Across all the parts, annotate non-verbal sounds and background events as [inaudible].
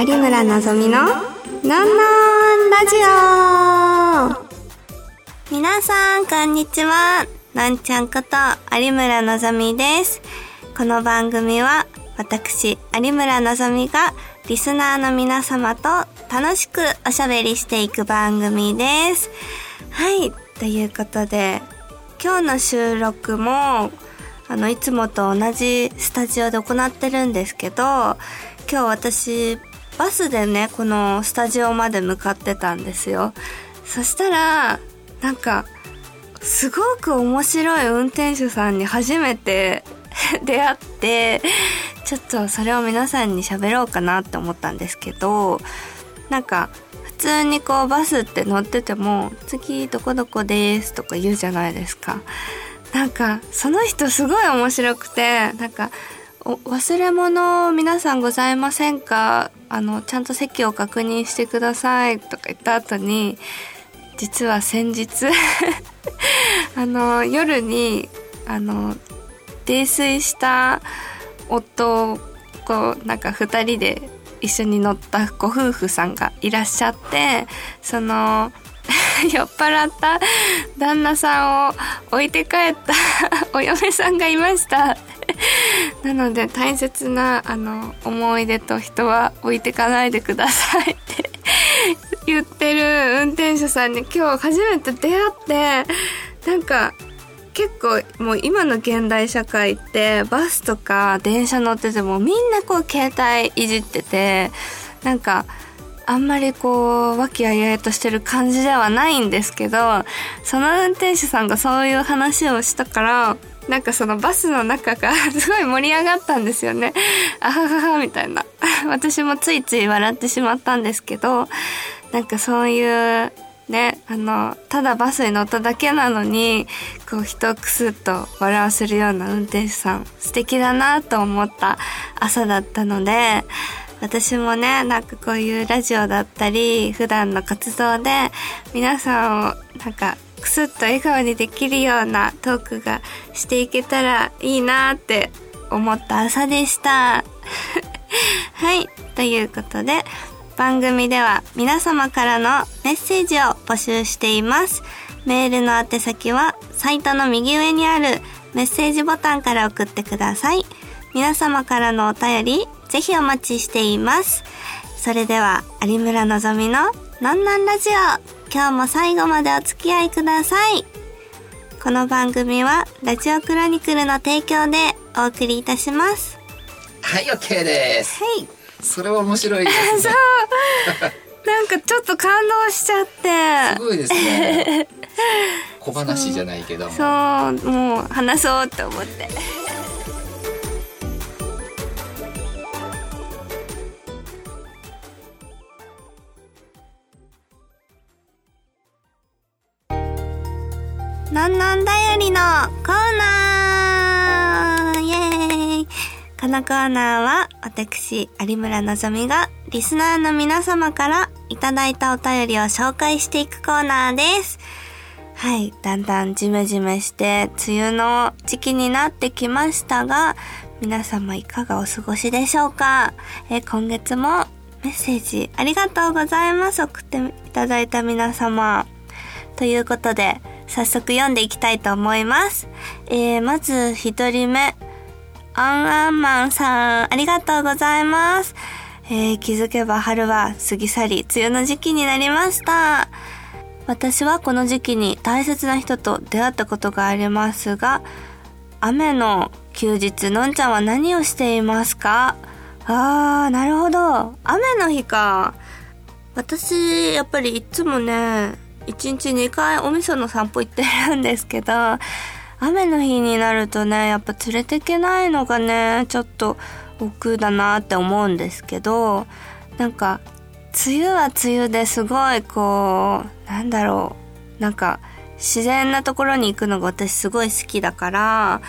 有村のぞみののんのんラジオ。皆さんこんにちは。のんちゃんこと有村のぞみです。この番組は私有村のぞみがリスナーの皆様と楽しくおしゃべりしていく番組です。はいということで今日の収録もあのいつもと同じスタジオで行ってるんですけど今日私バスでねこのスタジオまで向かってたんですよそしたらなんかすごく面白い運転手さんに初めて [laughs] 出会ってちょっとそれを皆さんに喋ろうかなって思ったんですけどなんか普通にこうバスって乗ってても「次どこどこです」とか言うじゃないですか。なんかその人すごい面白くてなんか忘れ物皆さんございませんか？あのちゃんと席を確認してください。とか言った後に実は先日 [laughs] あの夜にあの泥酔した夫をこうなんか2人で一緒に乗ったご夫婦さんがいらっしゃってその [laughs] 酔っ払った旦那さんを置いて帰った [laughs] お嫁さんがいました。[laughs] なので大切なあの思い出と人は置いてかないでくださいって [laughs] 言ってる運転手さんに今日初めて出会ってなんか結構もう今の現代社会ってバスとか電車乗っててもみんなこう携帯いじっててなんかあんまりこう和気あいあいとしてる感じではないんですけどその運転手さんがそういう話をしたからなんかそのバスの中がすごい盛り上がったんですよね。[laughs] あはははみたいな。[laughs] 私もついつい笑ってしまったんですけど、なんかそういうね、あの、ただバスに乗っただけなのに、こう人をクスッと笑わせるような運転手さん、素敵だなと思った朝だったので、私もね、なんかこういうラジオだったり、普段の活動で、皆さんをなんかクスッと笑顔にできるようなトークがしていけたらいいなって思った朝でした。[laughs] はい。ということで、番組では皆様からのメッセージを募集しています。メールの宛先はサイトの右上にあるメッセージボタンから送ってください。皆様からのお便り、ぜひお待ちしています。それでは、有村のぞみののんなんラジオ。今日も最後までお付き合いください。この番組は、ラジオクロニクルの提供でお送りいたします。はい、OK です。はい。それは面白いです [laughs] そうね。。なんかちょっと感動しちゃってす。ごいですね。小話じゃないけども。そう、もう話そうって思って。なんなんだよりのコーナーイエーイこのコーナーは私、有村のぞみがリスナーの皆様からいただいたお便りを紹介していくコーナーです。はい。だんだんジメジメして、梅雨の時期になってきましたが、皆様いかがお過ごしでしょうか？え今月もメッセージありがとうございます。送っていただいた皆様。ということで、早速読んでいきたいと思います。えー、まず一人目。アンアンマンさん、ありがとうございます。えー、気づけば春は過ぎ去り、梅雨の時期になりました。私はこの時期に大切な人と出会ったことがありますが、雨の休日、のんちゃんは何をしていますか？あー、なるほど。雨の日か。私、やっぱりいつもね、1日2回お味噌の散歩行ってるんですけど、雨の日になるとね、やっぱ連れてけないのがね、ちょっと億劫だなって思うんですけど、なんか、梅雨は梅雨ですごいこう、なんだろう、なんか、自然なところに行くのが私すごい好きだから、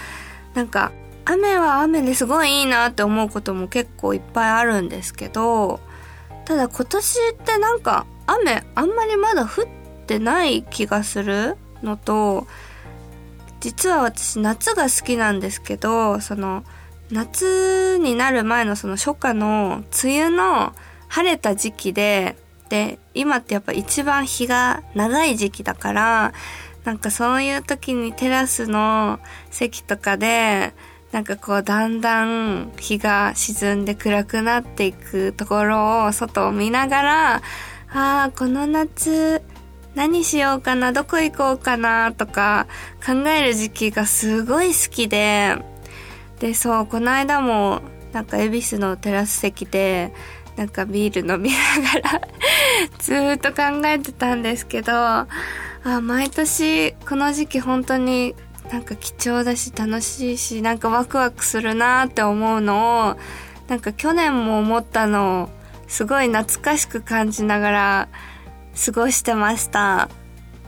なんか、雨は雨ですごいいいなって思うことも結構いっぱいあるんですけど、ただ今年ってなんか雨あんまりまだ降っててない気がするのと、実は私夏が好きなんですけど、その夏になる前のその初夏の梅雨の晴れた時期で、で、今ってやっぱ一番日が長い時期だから、なんかそういう時にテラスの席とかで、なんかこうだんだん日が沈んで暗くなっていくところを外を見ながら、ああ、この夏何しようかな、どこ行こうかなとか考える時期がすごい好きで、で、そう、この間もなんか恵比寿のテラス席でなんかビール飲みながら [laughs] ずっと考えてたんですけど、あ、毎年この時期本当になんか貴重だし楽しいしなんかワクワクするなって思うのをなんか去年も思ったのをすごい懐かしく感じながら過ごしてました。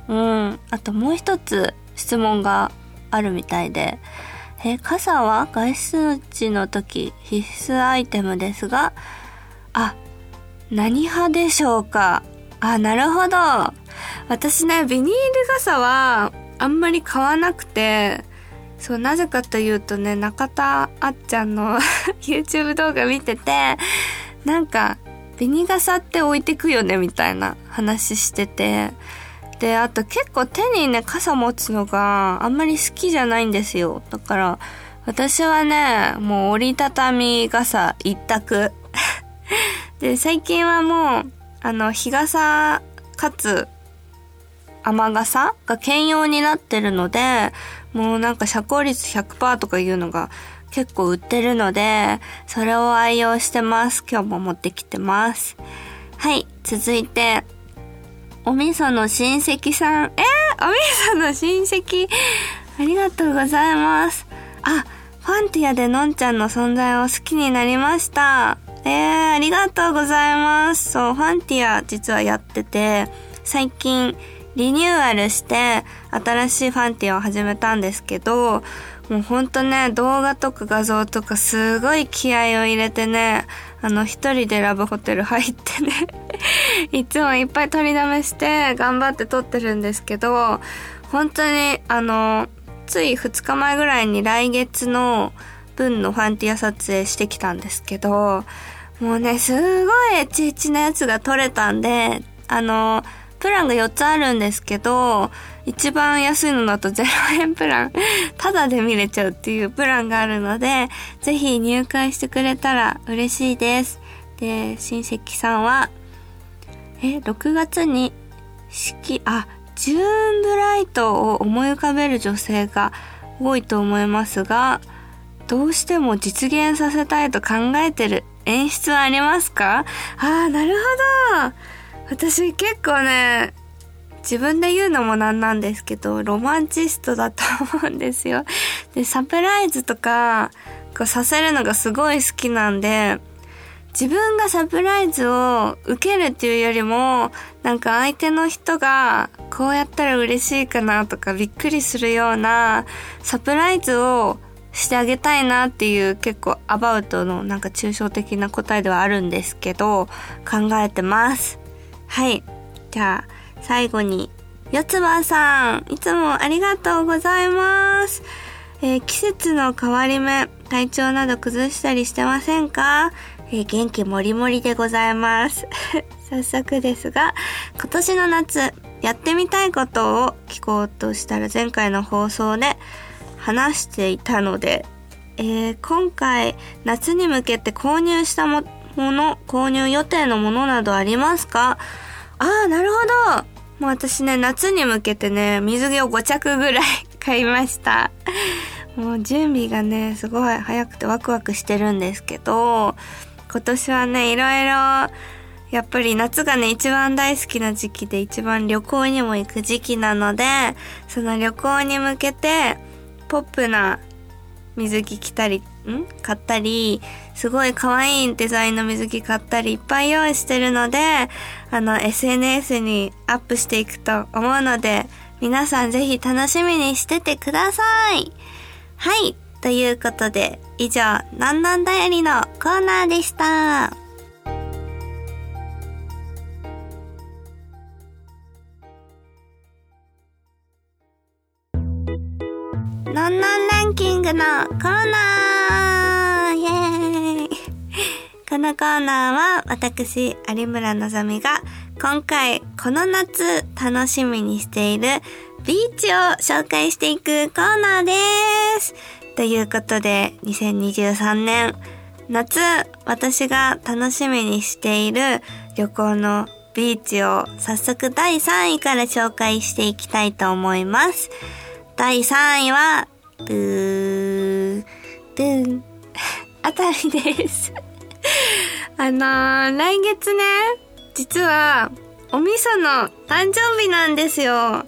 うん。あともう一つ質問があるみたいで。え、傘は外出時の時必須アイテムですが、あ、何派でしょうか？あ、なるほど。私ね、ビニール傘はあんまり買わなくて、そう、なぜかというとね、中田あっちゃんの [laughs] YouTube 動画見てて、なんか、ビニ傘って置いてくよね、みたいな話してて、で、あと結構手にね、傘持つのがあんまり好きじゃないんですよ。だから、私はね、もう折りたたみ傘一択。[laughs] で、最近はもう、あの、日傘かつ雨傘が兼用になってるので、もうなんか遮光率100%とかいうのが結構売ってるので、それを愛用してます。今日も持ってきてます。はい、続いて、お味噌の親戚さん。えー、お味噌の親戚。ありがとうございます。あ、ファンティアでのんちゃんの存在を好きになりました。えー、ありがとうございます。そう、ファンティア実はやってて、最近リニューアルして新しいファンティアを始めたんですけど、もうほんとね、動画とか画像とかすごい気合を入れてね、あの一人でラブホテル入ってね [laughs] いつもいっぱい撮りだめして頑張って撮ってるんですけど、本当にあの、つい2日前ぐらいに来月の分のファンティア撮影してきたんですけど、もうね、すごいエチエチなやつが撮れたんで、あの、プランが4つあるんですけど、一番安いのだと0円プラン、[laughs] ただで見れちゃうっていうプランがあるので、ぜひ入会してくれたら嬉しいです。で、親戚さんは、え、6月に式、あ、ジューンブライトを思い浮かべる女性が多いと思いますが、どうしても実現させたいと考えてる演出はありますか？ああ、なるほど。私結構ね、自分で言うのもなんなんですけど、ロマンチストだと思うんですよ。で、サプライズとか、こうさせるのがすごい好きなんで、自分がサプライズを受けるっていうよりも、なんか相手の人がこうやったら嬉しいかなとかびっくりするようなサプライズをしてあげたいなっていう結構アバウトのなんか抽象的な答えではあるんですけど、考えてます。はい。じゃあ、最後に、四つ葉さん、いつもありがとうございます。えー、季節の変わり目、体調など崩したりしてませんか、えー、元気もりもりでございます。[laughs] 早速ですが、今年の夏、やってみたいことを聞こうとしたら前回の放送で話していたので、えー、今回夏に向けて購入したももの、購入予定のものなどありますか？ああ、なるほど。もう私ね、夏に向けてね、水着を5着ぐらい [laughs] 買いました。もう準備がね、すごい早くてワクワクしてるんですけど、今年はね、いろいろ、やっぱり夏がね、一番大好きな時期で一番旅行にも行く時期なので、その旅行に向けて、ポップな水着着たり、ん？買ったり、すごい可愛いデザインの水着買ったりいっぱい用意してるので、あの、SNS にアップしていくと思うので、皆さんぜひ楽しみにしててください。はい。ということで、以上、なんなんだよりのコーナーでした。のんのんランキングのコーナーイェーイこのコーナーは私、有村のぞみが今回この夏楽しみにしているビーチを紹介していくコーナーです。ということで2023年夏私が楽しみにしている旅行のビーチを早速第3位から紹介していきたいと思います。第3位は、ブー、ブン、あたりです。[laughs] あのー、来月ね、実は、おみその誕生日なんですよ。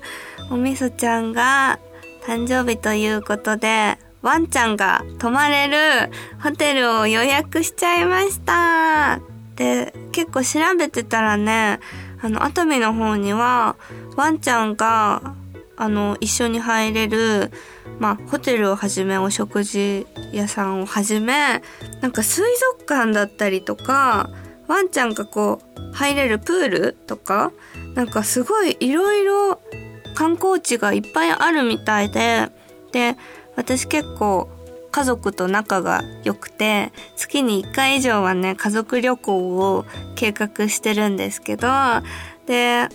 おみそちゃんが誕生日ということで、ワンちゃんが泊まれるホテルを予約しちゃいました。で、結構調べてたらね、あの、熱海の方には、ワンちゃんが、あの、一緒に入れる、まあ、ホテルをはじめ、お食事屋さんをはじめ、なんか水族館だったりとか、ワンちゃんがこう、入れるプールとか、なんかすごいいろいろ観光地がいっぱいあるみたいで、で、私結構家族と仲が良くて、月に1回以上はね、家族旅行を計画してるんですけど、で、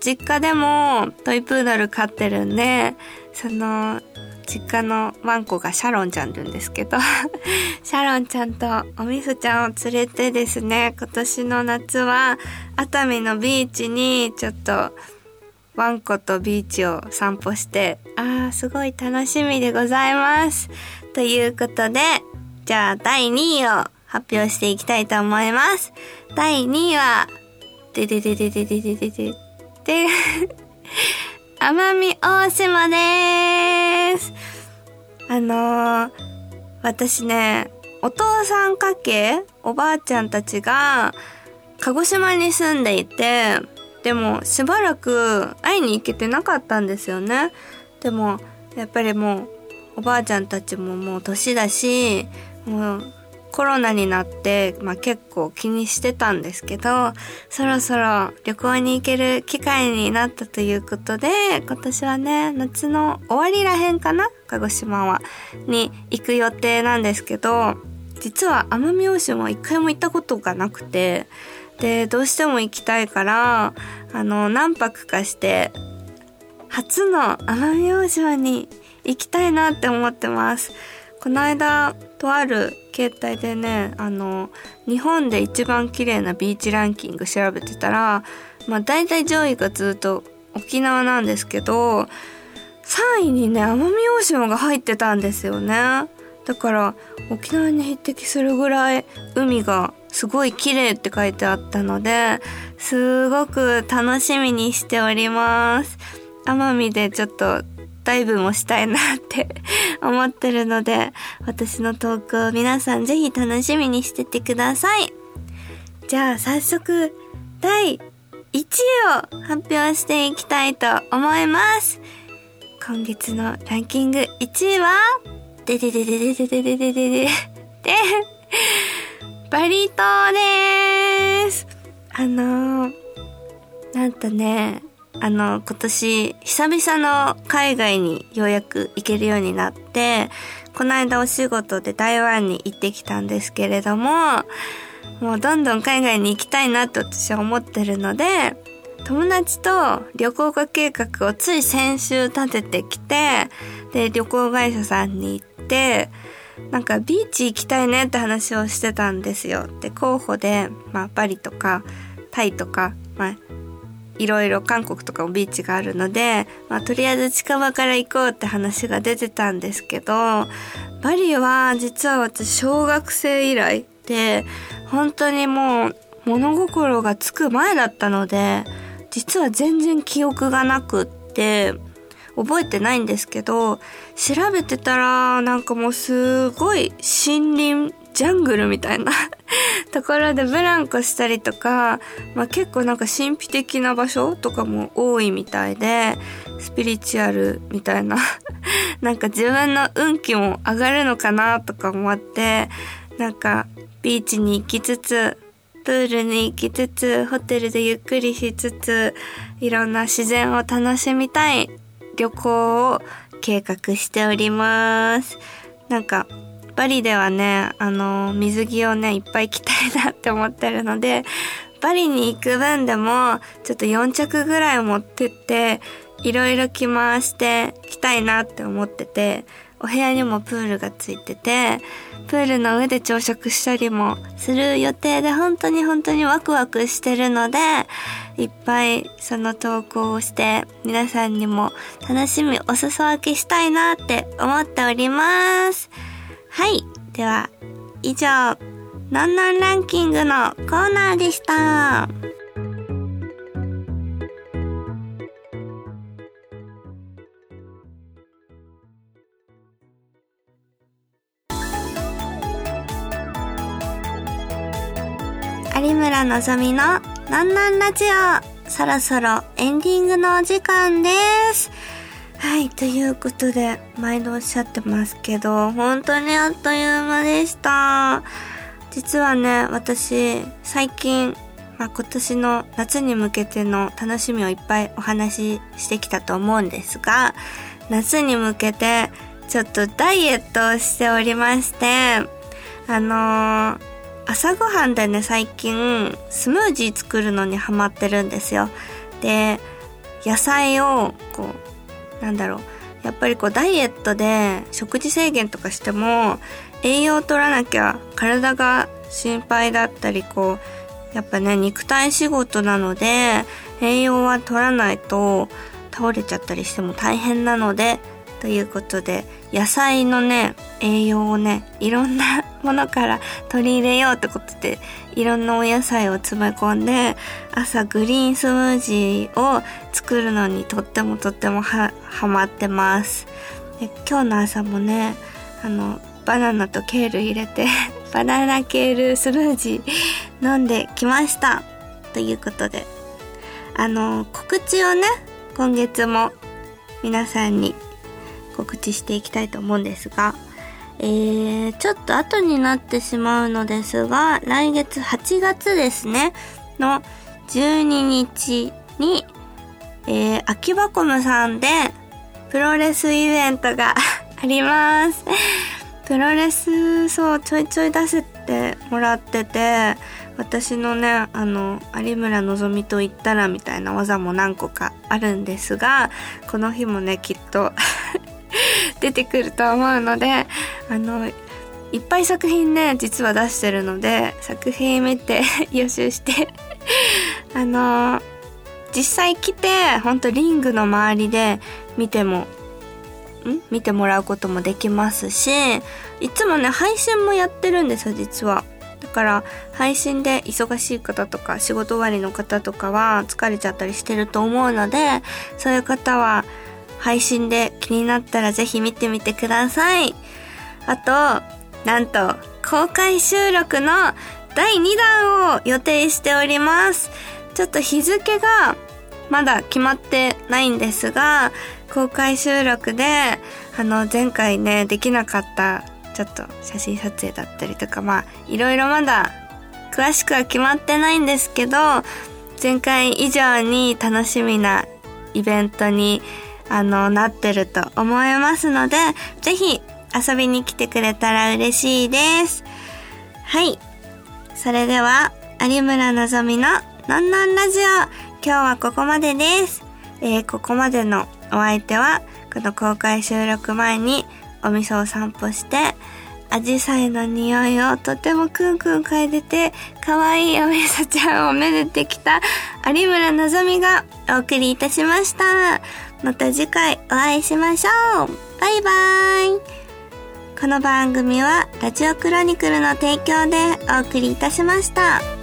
実家でもトイプードル飼ってるんで、その、実家のワンコがシャロンちゃんって言うんですけど、[laughs] シャロンちゃんとおみそちゃんを連れてですね、今年の夏は熱海のビーチにちょっとワンコとビーチを散歩して、ああ、すごい楽しみでございます。ということで、じゃあ第2位を発表していきたいと思います。第2位は、ででででででででで、で、奄美大島です。あのー、私ね、お父さん家系、おばあちゃんたちが、鹿児島に住んでいて、でもしばらく会いに行けてなかったんですよね。でもやっぱりもうおばあちゃんたちももう年だし、もうコロナになって、まあ、結構気にしてたんですけど、そろそろ旅行に行ける機会になったということで、今年はね、夏の終わりらへんかな鹿児島は。に行く予定なんですけど、実は奄美大島は一回も行ったことがなくて、で、どうしても行きたいから、あの、何泊かして、初の奄美大島に行きたいなって思ってます。この間、とある携帯でね、あの、日本で一番綺麗なビーチランキング調べてたら、まあ大体上位がずっと沖縄なんですけど、3位にね、奄美大島が入ってたんですよね。だから沖縄に匹敵するぐらい海がすごい綺麗って書いてあったので、すごく楽しみにしております。奄美でちょっとイブもしたいなって [laughs] 思ってるので、私の投稿皆さんぜひ楽しみにしててください。じゃあ早速、第1位を発表していきたいと思います。今月のランキング1位は、ででででででででででで、で、[laughs] バリ島です。あのー、なんとね、あの、今年、久々の海外にようやく行けるようになって、この間お仕事で台湾に行ってきたんですけれども、もうどんどん海外に行きたいなと私は思ってるので、友達と旅行化計画をつい先週立ててきて、で、旅行会社さんに行って、なんかビーチ行きたいねって話をしてたんですよ。で、候補で、まあ、バリとか、タイとか、まあ、いろいろ韓国とかもビーチがあるので、まあ、とりあえず近場から行こうって話が出てたんですけど、バリは実は私小学生以来で、本当にもう物心がつく前だったので、実は全然記憶がなくって、覚えてないんですけど、調べてたら、なんかもうすごい森林、ジャングルみたいな [laughs] ところでブランコしたりとか、まあ結構なんか神秘的な場所とかも多いみたいで、スピリチュアルみたいな [laughs] なんか自分の運気も上がるのかなとか思って、なんかビーチに行きつつ、プールに行きつつ、ホテルでゆっくりしつつ、いろんな自然を楽しみたい旅行を計画しております。なんか、バリではね、あの、水着をね、いっぱい着たいなって思ってるので、バリに行く分でも、ちょっと4着ぐらい持ってって、いろいろ着回して着たいなって思ってて、お部屋にもプールがついてて、プールの上で朝食したりもする予定で本当に本当にワクワクしてるので、いっぱいその投稿をして皆さんにも楽しみお裾分けしたいなって思っております。はい。では、以上、なんなんランキングのコーナーでした。有村のぞみのなんなんラジオ。そろそろエンディングのお時間です。はい、ということで、毎度おっしゃってますけど、本当にあっという間でした。実はね、私、最近、まあ、今年の夏に向けての楽しみをいっぱいお話ししてきたと思うんですが、夏に向けてちょっとダイエットをしておりまして、あのー朝ごはんでね、最近、スムージー作るのにハマってるんですよ。で、野菜を、こう、なんだろう。やっぱりこう、ダイエットで食事制限とかしても、栄養を取らなきゃ体が心配だったり、こう、やっぱね、肉体仕事なので、栄養は取らないと倒れちゃったりしても大変なので、ということで、野菜のね、栄養をね、いろんな [laughs] ものから取り入れようってことで、いろんなお野菜を詰め込んで、朝グリーンスムージーを作るのにとってもとってもは、ハマってます。で今日の朝もね、あの、バナナとケール入れて [laughs] バナナケールスムージー飲んできました。ということで、あの、告知をね、今月も皆さんに告知していきたいと思うんですが、えー、ちょっと後になってしまうのですが、来月8月ですね、の12日に、えー、秋葉コムさんで、プロレスイベントが [laughs] あります。プロレス、そう、ちょいちょい出せてもらってて、私のね、あの、有村のぞみと言ったらみたいな技も何個かあるんですが、この日もね、きっと出てくると思うので、あの、いっぱい作品ね、実は出してるので、作品見て [laughs] 予習してあの、実際来て、ほんとリングの周りで見ても、ん？見てもらうこともできますし、いつもね、配信もやってるんですよ、実は。だから配信で忙しい方とか仕事終わりの方とかは疲れちゃったりしてると思うのでそういう方は配信で気になったらぜひ見てみてください。あと、なんと、公開収録の第2弾を予定しております。ちょっと日付がまだ決まってないんですが、公開収録で、あの、前回ね、できなかった、ちょっと写真撮影だったりとか、まあ、いろいろまだ詳しくは決まってないんですけど、前回以上に楽しみなイベントにあの、なってると思いますので、ぜひ遊びに来てくれたら嬉しいです。はい。それでは、有村のぞみののんのんラジオ、今日はここまでです。えー、ここまでのお相手は、この公開収録前にお味噌を散歩して、アジサイの匂いをとてもクンクン嗅いでて、可愛いおみそちゃんをめでてきた有村のぞみがお送りいたしました。また次回お会いしましょうバイバイこの番組はラジオクロニクルの提供でお送りいたしました。